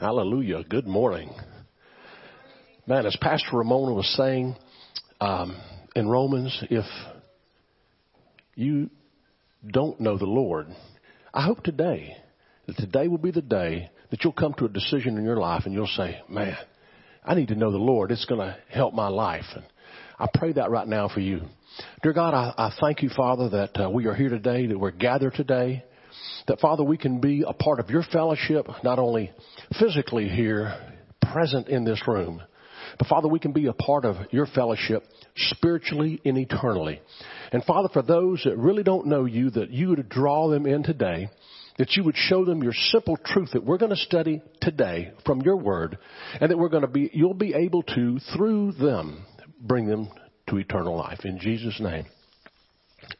Hallelujah. Good morning. Man, as Pastor Ramona was saying um, in Romans, if you don't know the Lord, I hope today that today will be the day that you'll come to a decision in your life and you'll say, man, I need to know the Lord. It's going to help my life. And I pray that right now for you. Dear God, I, I thank you, Father, that uh, we are here today, that we're gathered today, that Father, we can be a part of your fellowship, not only physically here, present in this room, but Father, we can be a part of your fellowship spiritually and eternally. And Father, for those that really don't know you, that you would draw them in today, that you would show them your simple truth that we're going to study today from your word, and that we're going to be, you'll be able to, through them, bring them to eternal life. In Jesus' name,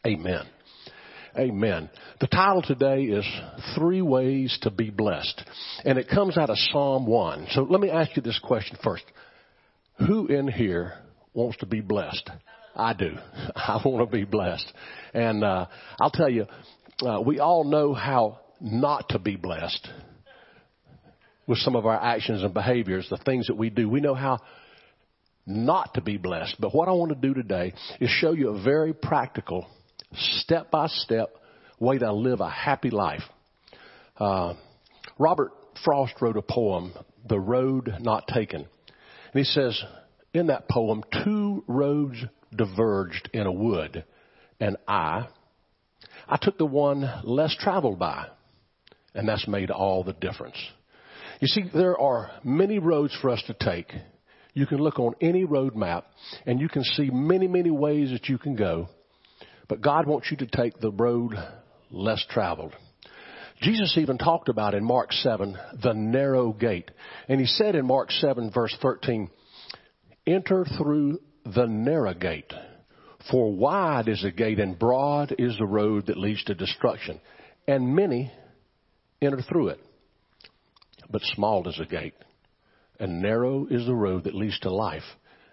amen. Amen. The title today is Three Ways to Be Blessed. And it comes out of Psalm 1. So let me ask you this question first. Who in here wants to be blessed? I do. I want to be blessed. And uh, I'll tell you, uh, we all know how not to be blessed with some of our actions and behaviors, the things that we do. We know how not to be blessed. But what I want to do today is show you a very practical step by step way to live a happy life. Uh, Robert Frost wrote a poem, The Road Not Taken. And he says, in that poem, two roads diverged in a wood, and I, I took the one less traveled by, and that's made all the difference. You see, there are many roads for us to take. You can look on any road map, and you can see many, many ways that you can go. But God wants you to take the road less traveled. Jesus even talked about in Mark 7 the narrow gate. And he said in Mark 7 verse 13, enter through the narrow gate. For wide is the gate and broad is the road that leads to destruction. And many enter through it. But small is the gate and narrow is the road that leads to life.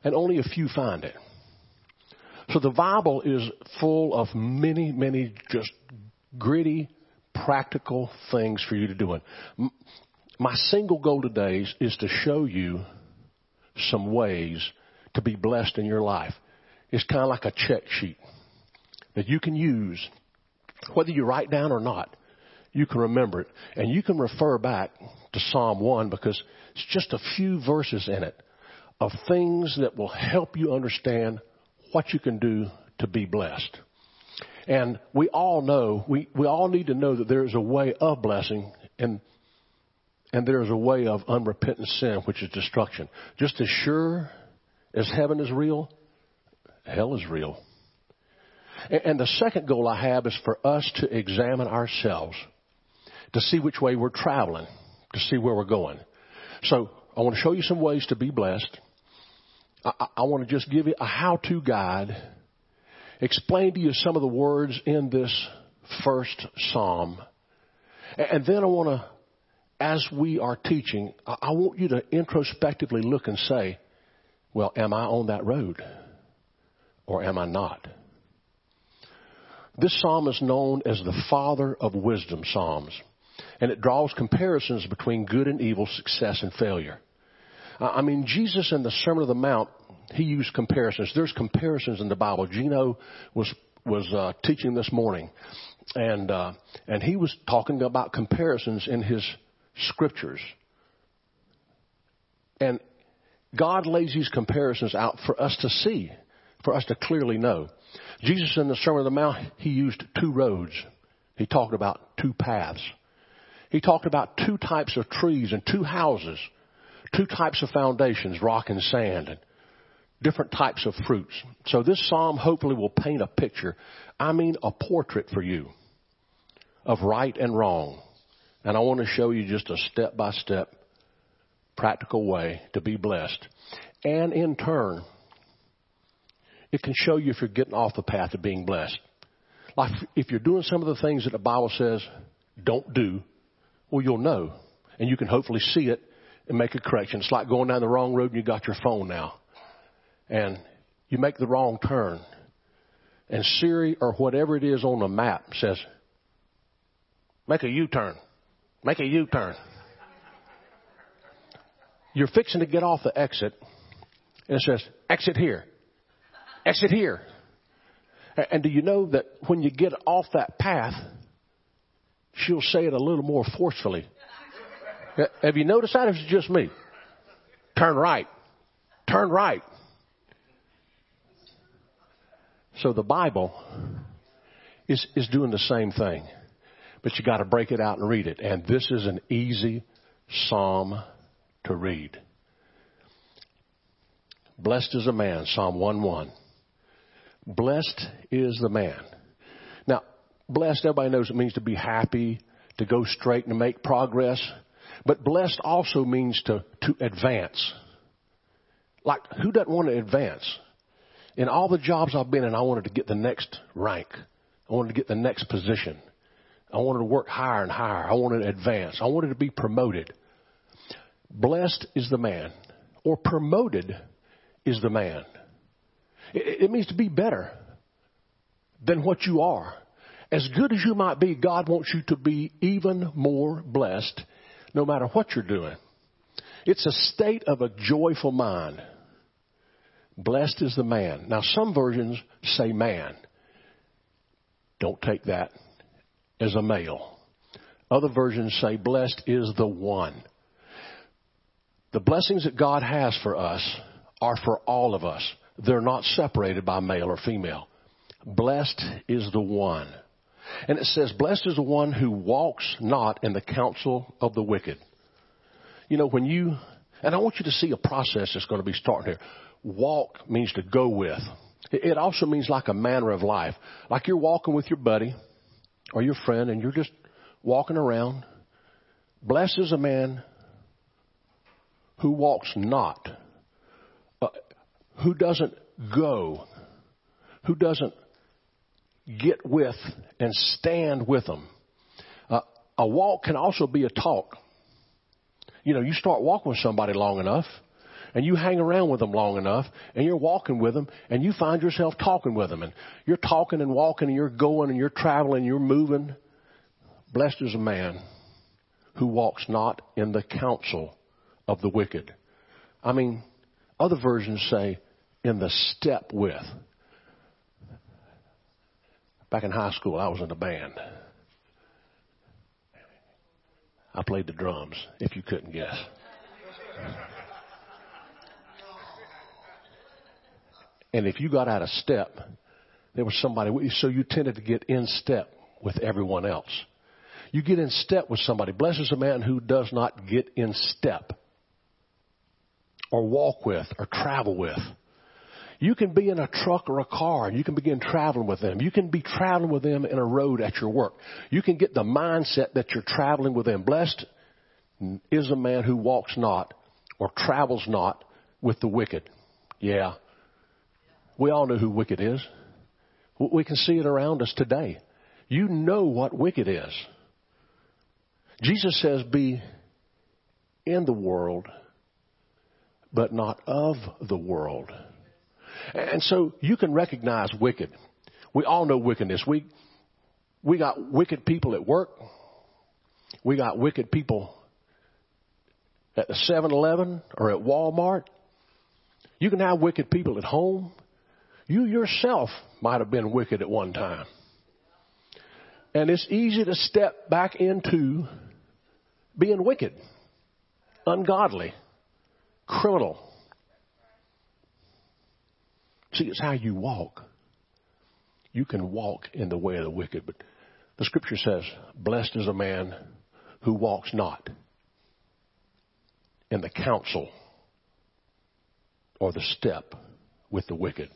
And only a few find it. So the Bible is full of many, many just gritty, practical things for you to do. My single goal today is, to show you some ways to be blessed in your life. It's kind of like a check sheet that you can use, whether you write down or not. You can remember it, and you can refer back to Psalm 1 because it's just a few verses in it of things that will help you understand what you can do to be blessed. And we all know, we, we all need to know that there is a way of blessing and, and there is a way of unrepentant sin, which is destruction. Just as sure as heaven is real, hell is real. And, and the second goal I have is for us to examine ourselves to see which way we're traveling, to see where we're going. So I want to show you some ways to be blessed. I, I want to just give you a how-to guide, explain to you some of the words in this first psalm, and then I want to, as we are teaching, I want you to introspectively look and say, well, am I on that road? Or am I not? This psalm is known as the father of wisdom psalms, and it draws comparisons between good and evil, success and failure. I mean, Jesus in the Sermon on the Mount, he used comparisons. There's comparisons in the Bible. Gino was was uh, teaching this morning, and uh, and he was talking about comparisons in his scriptures. And God lays these comparisons out for us to see, for us to clearly know. Jesus in the Sermon on the Mount, he used two roads. He talked about two paths. He talked about two types of trees and two houses two types of foundations, rock and sand, and different types of fruits. So this psalm hopefully will paint a picture, I mean a portrait for you of right and wrong. And I want to show you just a step by step practical way to be blessed. And in turn, it can show you if you're getting off the path of being blessed. Like if you're doing some of the things that the Bible says don't do, well, you'll know. And you can hopefully see it and make a correction. It's like going down the wrong road and you got your phone now. And you make the wrong turn. And Siri or whatever it is on the map says, make a U-turn. Make a U-turn. you're fixing to get off the exit, and it says, exit here. Exit here. And do you know that when you get off that path, she'll say it a little more forcefully. Have you noticed that? Or is it just me? Turn right. Turn right. So the Bible is, is doing the same thing. But you gotta break it out and read it. And this is an easy psalm to read. Blessed is a man, Psalm 1 1. Blessed is the man. Now, blessed, everybody knows it means to be happy, to go straight and to make progress. But blessed also means to, to advance. Like, who doesn't want to advance? In all the jobs I've been in, I wanted to get the next rank. I wanted to get the next position. I wanted to work higher and higher. I wanted to advance. I wanted to be promoted. Blessed is the man, or promoted is the man. It, it means to be better than what you are. As good as you might be, God wants you to be even more blessed no matter what you're doing. It's a state of a joyful mind. Blessed is the man. Now, some versions say man. Don't take that as a male. Other versions say blessed is the one. The blessings that God has for us are for all of us. They're not separated by male or female. Blessed is the one. And it says, blessed is the one who walks not in the counsel of the wicked. You know, when you, and I want you to see a process that's going to be starting here. Walk means to go with. It also means like a manner of life. Like you're walking with your buddy or your friend and you're just walking around. Blessed is a man who walks not, uh, who doesn't go, who doesn't get with and stand with them. Uh, a walk can also be a talk. You know, you start walking with somebody long enough, and you hang around with them long enough, and you're walking with them, and you find yourself talking with them, and you're talking and walking, and you're going, and you're traveling, and you're moving. Blessed is a man who walks not in the counsel of the wicked. I mean, other versions say in the step with. Back in high school, I was in a band. I played the drums, if you couldn't guess. And if you got out of step, there was somebody so you tended to get in step with everyone else. You get in step with somebody. Blessed is a man who does not get in step or walk with or travel with. You can be in a truck or a car and you can begin traveling with them. You can be traveling with them in a road at your work. You can get the mindset that you're traveling with them. Blessed is a man who walks not or travels not with the wicked. Yeah. We all know who wicked is. We can see it around us today. You know what wicked is. Jesus says, be in the world, but not of the world. And so you can recognize wicked. We all know wickedness. We, we got wicked people at work. We got wicked people at the 7-Eleven or at Walmart. You can have wicked people at home. You yourself might have been wicked at one time. And it's easy to step back into being wicked, ungodly, criminal. See, it's how you walk. You can walk in the way of the wicked, but the scripture says, blessed is a man who walks not in the counsel or the step with the wicked.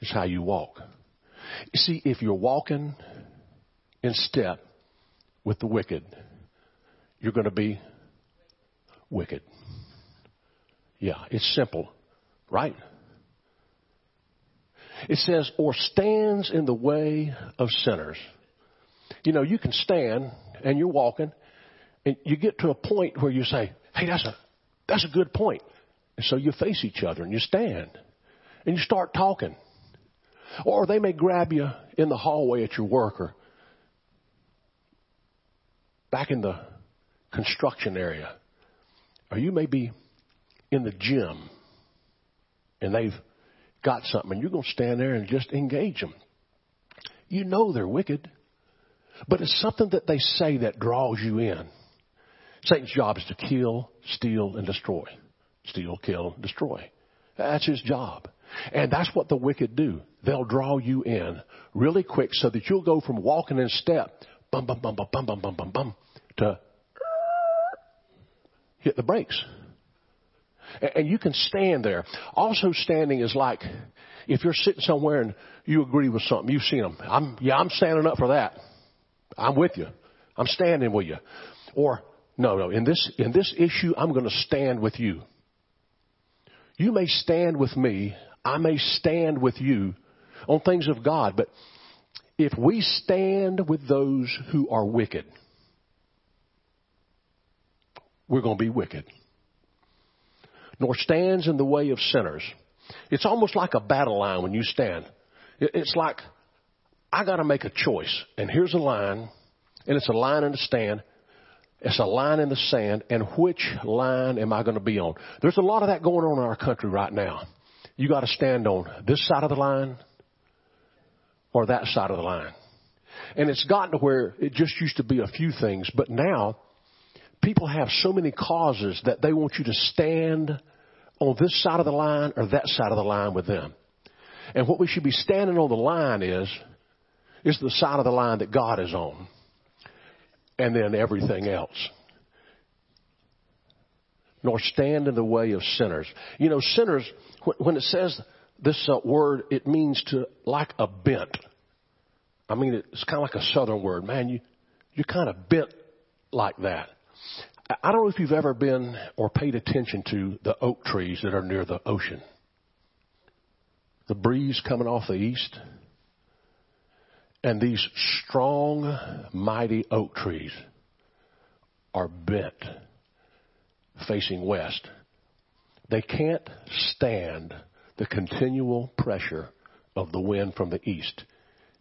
It's how you walk. You see, if you're walking in step with the wicked, you're going to be wicked. Yeah, it's simple, right? It says, or stands in the way of sinners. You know, you can stand and you're walking and you get to a point where you say, hey, that's a, that's a good point. And so you face each other and you stand and you start talking. Or they may grab you in the hallway at your work or back in the construction area. Or you may be in the gym and they've got something and you're going to stand there and just engage them. You know they're wicked, but it's something that they say that draws you in. Satan's job is to kill, steal, and destroy. Steal, kill, destroy. That's his job. And that's what the wicked do. They'll draw you in really quick so that you'll go from walking in step, bum, bum, bum, bum, bum, bum, bum, bum, bum, to hit the brakes. And you can stand there. Also standing is like if you're sitting somewhere and you agree with something, you've seen them. I'm, yeah, I'm standing up for that. I'm with you. I'm standing with you. Or, no, no, in this, in this issue, I'm going to stand with you. You may stand with me. I may stand with you on things of God, but if we stand with those who are wicked, we're going to be wicked. Nor stands in the way of sinners. It's almost like a battle line when you stand. It's like, I gotta make a choice. And here's a line, and it's a line in the stand. It's a line in the sand, and which line am I gonna be on? There's a lot of that going on in our country right now. You gotta stand on this side of the line or that side of the line. And it's gotten to where it just used to be a few things, but now people have so many causes that they want you to stand on this side of the line or that side of the line with them. And what we should be standing on the line is, is the side of the line that God is on. And then everything else. Nor stand in the way of sinners. You know, sinners, when it says this uh, word, it means to, like a bent. I mean, it's kind of like a southern word. Man, you, you're kind of bent like that. I don't know if you've ever been or paid attention to the oak trees that are near the ocean. The breeze coming off the east, and these strong, mighty oak trees are bent facing west. They can't stand the continual pressure of the wind from the east.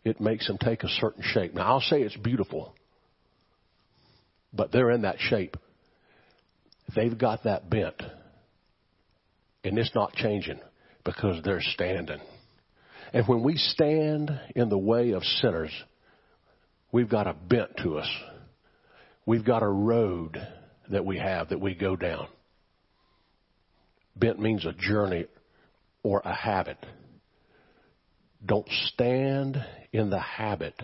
It makes them take a certain shape. Now, I'll say it's beautiful, but they're in that shape they've got that bent. And it's not changing because they're standing. And when we stand in the way of sinners, we've got a bent to us. We've got a road that we have that we go down. Bent means a journey or a habit. Don't stand in the habit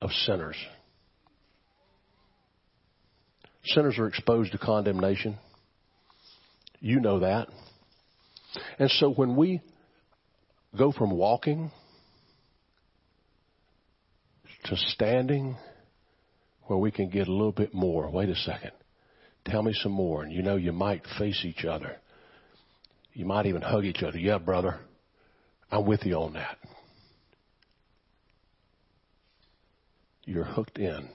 of sinners. Sinners are exposed to condemnation. You know that. And so when we go from walking to standing where we can get a little bit more, wait a second. Tell me some more. And you know, you might face each other. You might even hug each other. Yeah, brother, I'm with you on that. You're hooked in.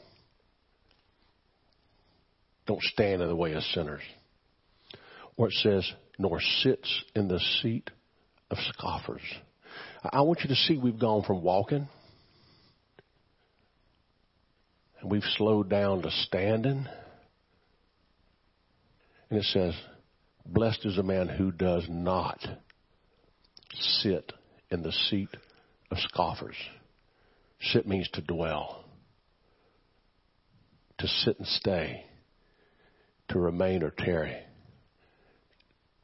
Don't stand in the way of sinners. Or it says, nor sits in the seat of scoffers. I want you to see we've gone from walking and we've slowed down to standing. And it says, blessed is a man who does not sit in the seat of scoffers. Sit means to dwell, to sit and stay to remain or tarry.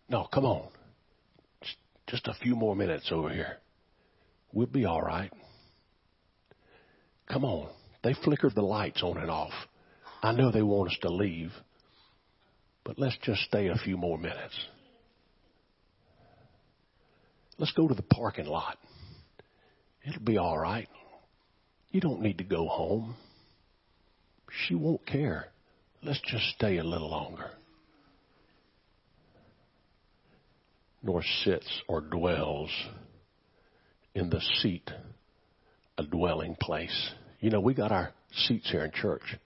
No, come on. Just a few more minutes over here. We'll be all right. Come on. They flickered the lights on and off. I know they want us to leave, but let's just stay a few more minutes. Let's go to the parking lot. It'll be all right. You don't need to go home. She won't care. Let's just stay a little longer. Nor sits or dwells in the seat, a dwelling place. You know, we got our seats here in church.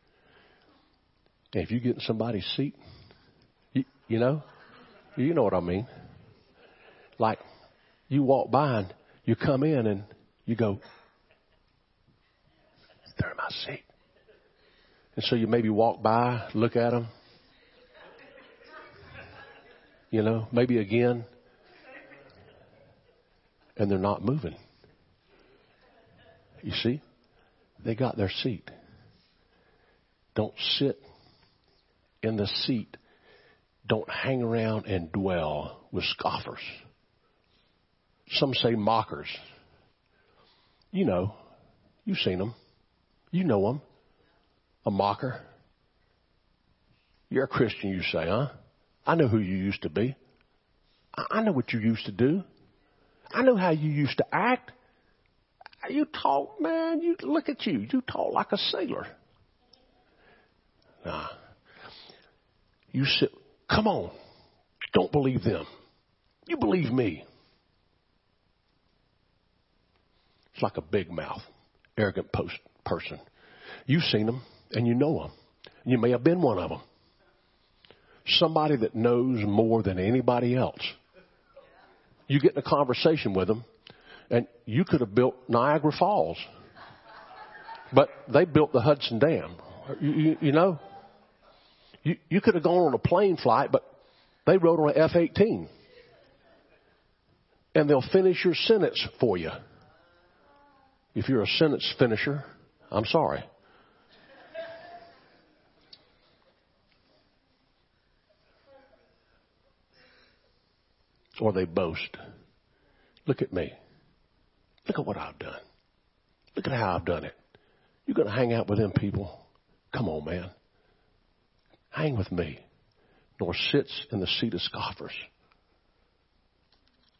And if you get in somebody's seat, you, know, you know what I mean. Like, you walk by and you come in and you go, they're in my seat. And so you maybe walk by, look at them. you know, maybe again. And they're not moving. You see? They got their seat. Don't sit in the seat. Don't hang around and dwell with scoffers. Some say mockers. You know, you've seen them. You know them. A mocker. You're a Christian, you say, huh? I know who you used to be. I know what you used to do. I know how you used to act. You talk, man, you look at you. You talk like a sailor. Nah. You sit, come on. Don't believe them. You believe me. It's like a big mouth, arrogant post person. You've seen them and you know them. You may have been one of them. Somebody that knows more than anybody else. You get in a conversation with them and you could have built Niagara Falls, but they built the Hudson Dam. You, you, you know, you, you could have gone on a plane flight, but they rode on an F-18. And they'll finish your sentence for you. If you're a sentence finisher, I'm sorry. Or they boast. Look at me. Look at what I've done. Look at how I've done it. You're going to hang out with them people? Come on, man. Hang with me. Nor sits in the seat of scoffers.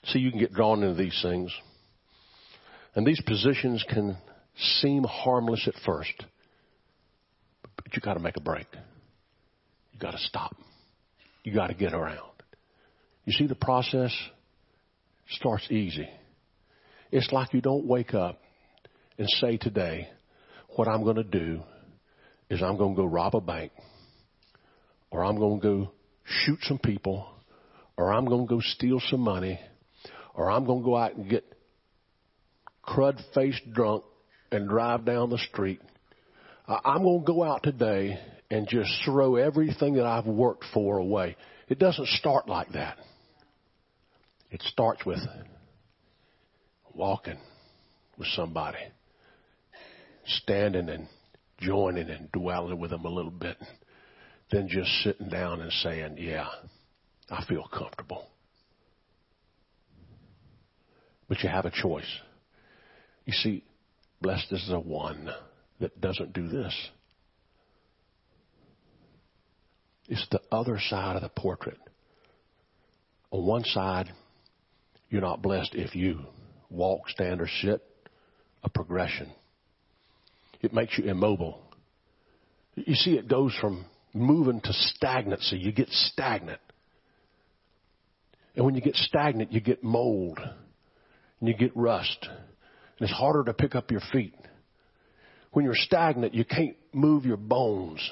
See, you can get drawn into these things. And these positions can seem harmless at first. But you got to make a break. You got to stop. You got to get around. You see, the process starts easy. It's like you don't wake up and say today, what I'm going to do is I'm going to go rob a bank, or I'm going to go shoot some people, or I'm going to go steal some money, or I'm going to go out and get crud faced drunk and drive down the street. I'm going to go out today and just throw everything that I've worked for away. It doesn't start like that. It starts with walking with somebody, standing and joining and dwelling with them a little bit, then just sitting down and saying, Yeah, I feel comfortable. But you have a choice. You see, blessed is the one that doesn't do this. It's the other side of the portrait. On one side, you're not blessed if you walk, stand, or sit. A progression. It makes you immobile. You see, it goes from moving to stagnancy. You get stagnant. And when you get stagnant, you get mold and you get rust. And it's harder to pick up your feet. When you're stagnant, you can't move your bones.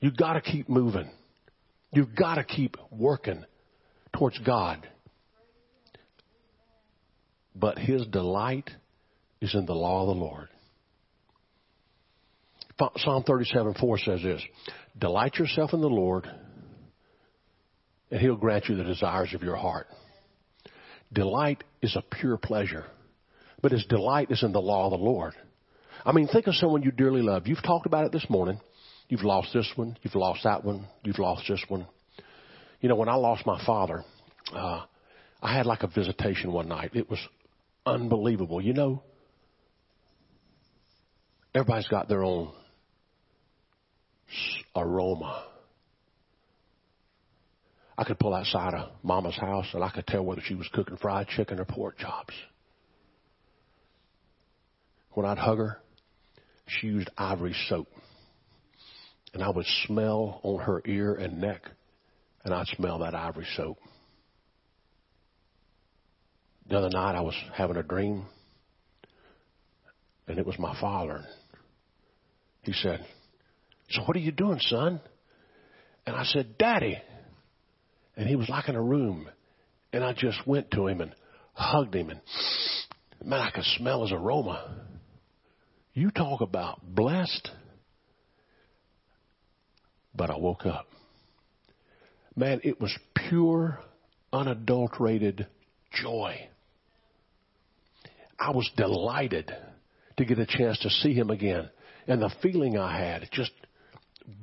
You've got to keep moving. You've got to keep working towards God. But his delight is in the law of the Lord. Psalm 37 4 says this Delight yourself in the Lord, and he'll grant you the desires of your heart. Delight is a pure pleasure but his delight is in the law of the Lord. I mean, think of someone you dearly love. You've talked about it this morning. You've lost this one. You've lost that one. You've lost this one. You know, when I lost my father, uh, I had like a visitation one night. It was unbelievable. You know, everybody's got their own aroma. I could pull outside of Mama's house and I could tell whether she was cooking fried chicken or pork chops when I'd hug her, she used ivory soap. And I would smell on her ear and neck, and I'd smell that ivory soap. The other night I was having a dream, and it was my father. He said, So what are you doing, son? And I said, Daddy. And he was like in a room, and I just went to him and hugged him, and man, I could smell his aroma. You talk about blessed. But I woke up. Man, it was pure, unadulterated joy. I was delighted to get a chance to see him again. And the feeling I had just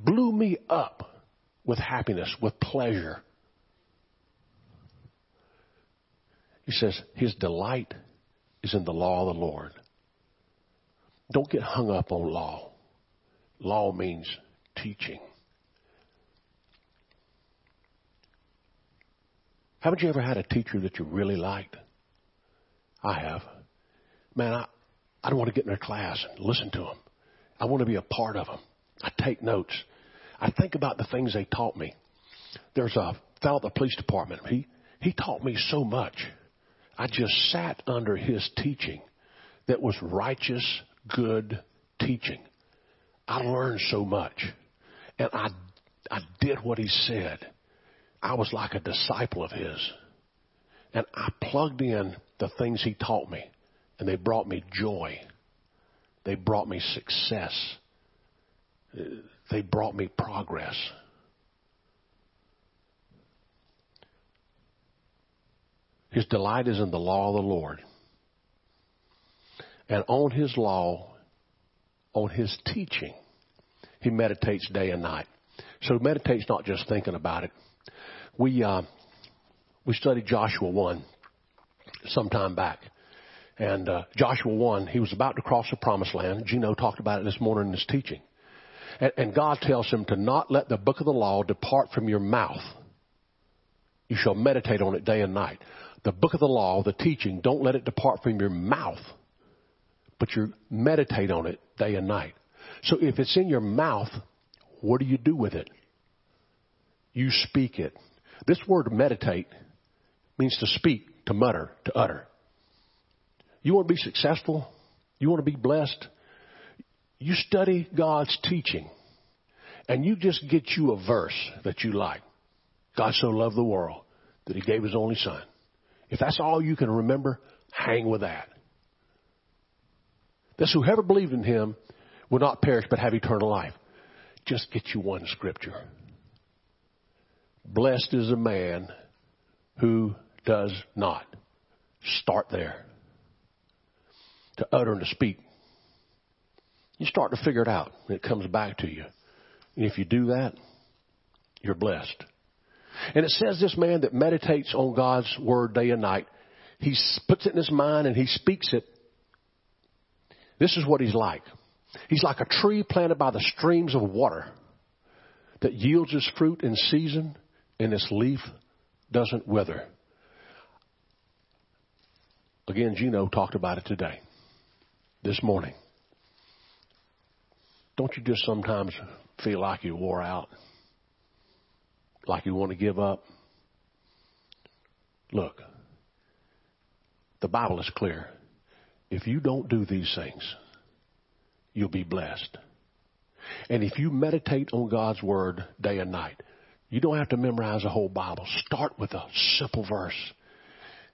blew me up with happiness, with pleasure. He says, His delight is in the law of the Lord. Don't get hung up on law. Law means teaching. Haven't you ever had a teacher that you really liked? I have. Man, I, I don't want to get in their class and listen to them. I want to be a part of them. I take notes. I think about the things they taught me. There's a fellow at the police department. He, he taught me so much. I just sat under his teaching that was righteous, good teaching. I learned so much. And I, I did what he said. I was like a disciple of his. And I plugged in the things he taught me, and they brought me joy. They brought me success. They brought me progress. His delight is in the law of the Lord. And on his law, on his teaching, he meditates day and night. So he meditate's not just thinking about it. We uh, we studied Joshua one some time back, and uh, Joshua one he was about to cross the promised land. Gino talked about it this morning in his teaching, and, and God tells him to not let the book of the law depart from your mouth. You shall meditate on it day and night. The book of the law, the teaching, don't let it depart from your mouth, but you meditate on it day and night. So if it's in your mouth, what do you do with it? You speak it. This word meditate means to speak, to mutter, to utter. You want to be successful? You want to be blessed? You study God's teaching and you just get you a verse that you like. God so loved the world that he gave his only son. If that's all you can remember, hang with that. This whoever believed in him will not perish but have eternal life. Just get you one scripture. Blessed is a man who does not. Start there. To utter and to speak. You start to figure it out it comes back to you. And if you do that, you're blessed. And it says this man that meditates on God's word day and night, he puts it in his mind and he speaks it. This is what he's like. He's like a tree planted by the streams of water that yields its fruit in season and its leaf doesn't wither. Again, Gino talked about it today, this morning. Don't you just sometimes feel like you're wore out? Like you want to give up? Look, the Bible is clear. If you don't do these things, you'll be blessed. And if you meditate on God's Word day and night, you don't have to memorize the whole Bible. Start with a simple verse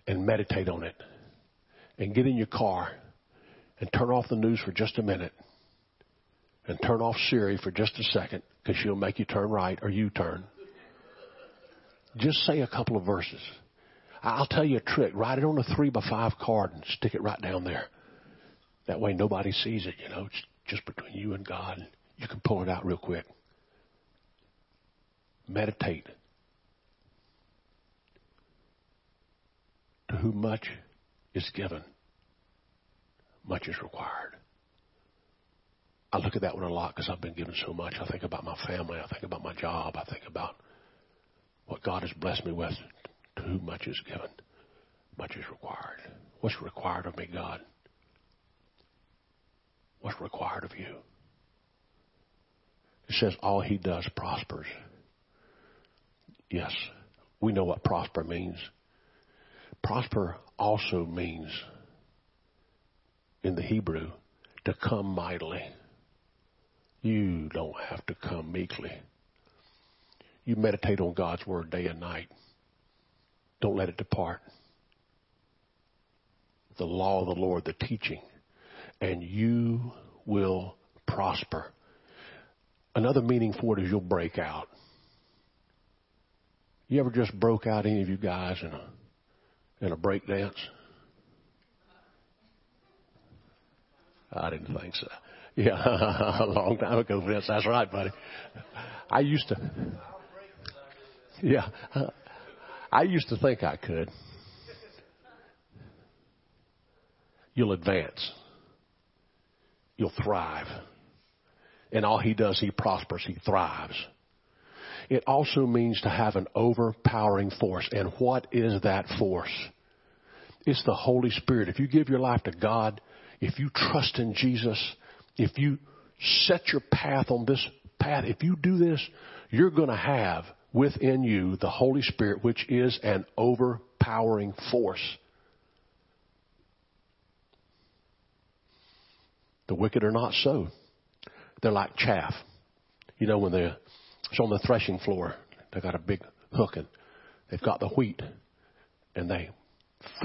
and meditate on it. And get in your car and turn off the news for just a minute. And turn off Siri for just a second because she'll make you turn right or you turn. Just say a couple of verses. I'll tell you a trick. Write it on a three by five card and stick it right down there. That way nobody sees it, you know. It's just between you and God. You can pull it out real quick. Meditate. To whom much is given, much is required. I look at that one a lot because I've been given so much. I think about my family. I think about my job. I think about what God has blessed me with. To whom much is given, much is required. What's required of me, God? What's required of you? It says all he does prospers. Yes, we know what prosper means. Prosper also means, in the Hebrew, to come mightily. You don't have to come meekly. You meditate on God's word day and night. Don't let it depart. The law of the Lord, the teaching, and you will prosper. Another meaning for it is you'll break out. You ever just broke out any of you guys in a in a break dance? I didn't think so. Yeah, a long time ago, Vince. That's right, buddy. I used to. Yeah, I used to think I could. You'll advance. You'll thrive. And all he does, he prospers. He thrives. It also means to have an overpowering force. And what is that force? It's the Holy Spirit. If you give your life to God, if you trust in Jesus, if you set your path on this path, if you do this, you're going to have within you the Holy Spirit, which is an overpowering force. The wicked are not so. They're like chaff. You know, when they're on the threshing floor, they've got a big hook and they've got the wheat and they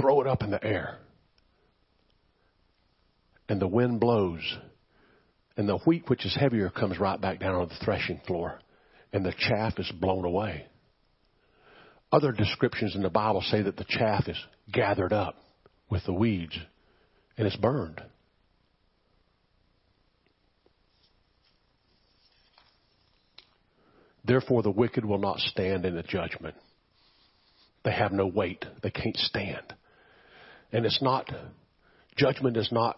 throw it up in the air. And the wind blows and the wheat, which is heavier, comes right back down on the threshing floor and the chaff is blown away. Other descriptions in the Bible say that the chaff is gathered up with the weeds and it's burned. Therefore, the wicked will not stand in the judgment. They have no weight. They can't stand. And it's not, judgment is not,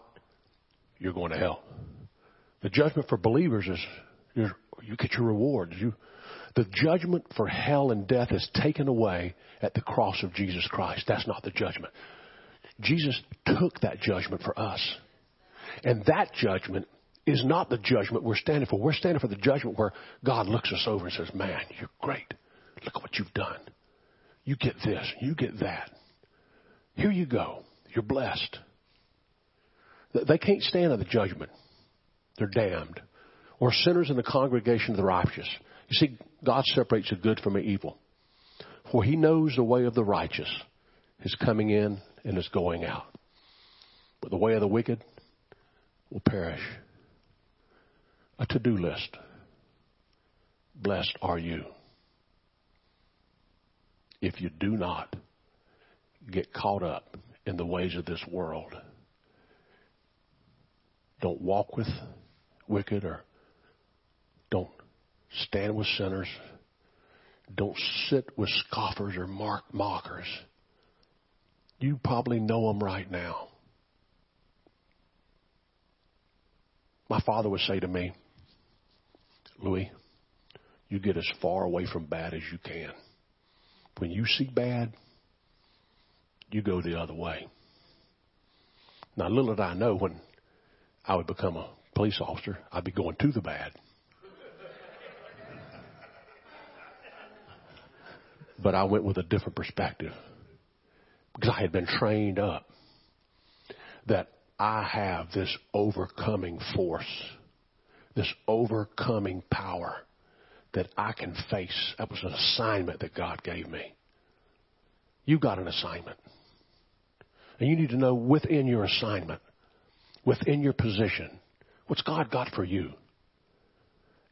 you're going to hell. The judgment for believers is you get your rewards. You, the judgment for hell and death is taken away at the cross of Jesus Christ. That's not the judgment. Jesus took that judgment for us. And that judgment is not the judgment we're standing for. We're standing for the judgment where God looks us over and says, Man, you're great. Look at what you've done. You get this, you get that. Here you go. You're blessed. They can't stand on the judgment. They're damned or sinners in the congregation of the righteous. You see, God separates the good from the evil. For he knows the way of the righteous is coming in and is going out. But the way of the wicked will perish. A to do list. Blessed are you if you do not get caught up in the ways of this world. Don't walk with wicked or don't stand with sinners. Don't sit with scoffers or mark mockers. You probably know them right now. My father would say to me, Louis, you get as far away from bad as you can. When you see bad, you go the other way. Now, little did I know when I would become a police officer, I'd be going to the bad. But I went with a different perspective because I had been trained up that I have this overcoming force, this overcoming power that I can face. That was an assignment that God gave me. You got an assignment. And you need to know within your assignment, within your position, what's God got for you.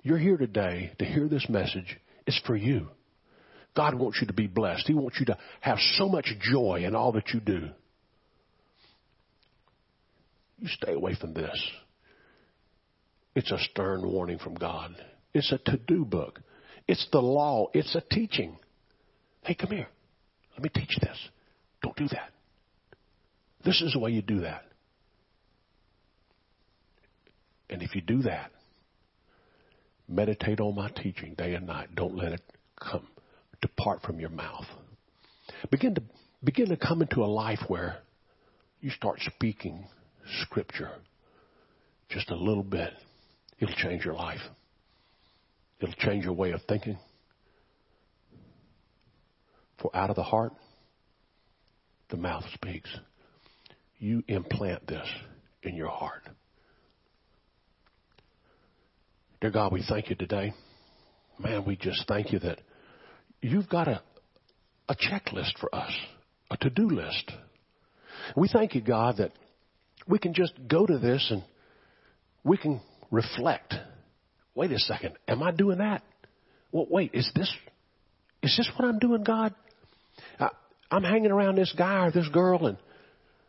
You're here today to hear this message. It's for you. God wants you to be blessed. He wants you to have so much joy in all that you do. You stay away from this. It's a stern warning from God. It's a to do book. It's the law. It's a teaching. Hey, come here. Let me teach this. Don't do that. This is the way you do that. And if you do that, meditate on my teaching day and night. Don't let it come depart from your mouth. Begin to begin to come into a life where you start speaking scripture just a little bit. It'll change your life. It'll change your way of thinking. For out of the heart, the mouth speaks. You implant this in your heart. Dear God, we thank you today. Man, we just thank you that you've got a, a checklist for us, a to do list. We thank you, God, that we can just go to this and we can reflect. Wait a second, am I doing that? Well, wait, is this is this what I'm doing, God? I, I'm hanging around this guy or this girl and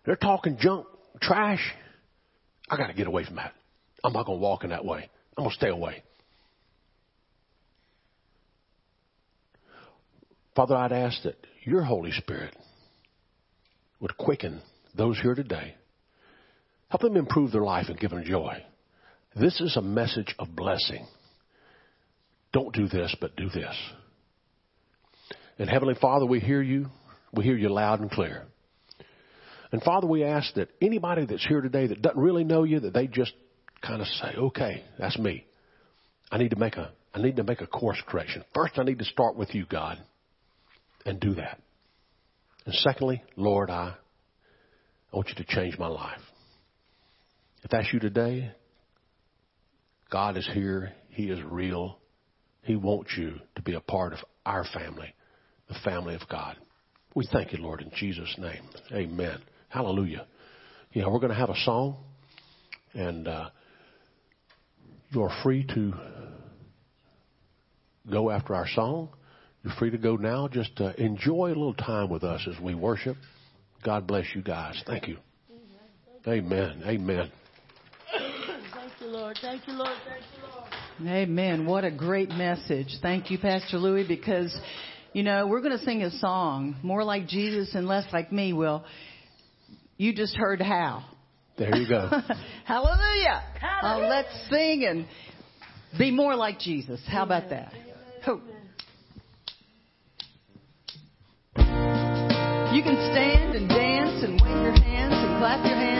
they're talking junk, trash. I got to get away from that. I'm not going to walk in that way. I'm going to stay away. Father, I'd ask that your Holy Spirit would quicken those here today. Help them improve their life and give them joy. This is a message of blessing. Don't do this, but do this. And Heavenly Father, we hear you. We hear you loud and clear. And Father, we ask that anybody that's here today that doesn't really know you, that they just kind of say, okay, that's me. I need to make a, I need to make a course correction. First, I need to start with you, God, and do that. And secondly, Lord, I, I want you to change my life. If that's you today, God is here. He is real. He wants you to be a part of our family, the family of God. We thank you, Lord, in Jesus' name. Amen. Hallelujah. Yeah, we're going to have a song, and uh, you're free to go after our song. You're free to go now. Just uh, enjoy a little time with us as we worship. God bless you guys. Thank you. Amen. Amen. Thank you, Lord. Thank you, Lord. Thank you, Lord. Amen. What a great message. Thank you, Pastor Louis, because, you know, we're going to sing a song, more like Jesus and less like me. Well, you just heard how. There you go. Hallelujah. Uh, let's sing and be more like Jesus. How about that? Ho. You can stand and dance and wave your hands and clap your hands.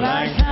Like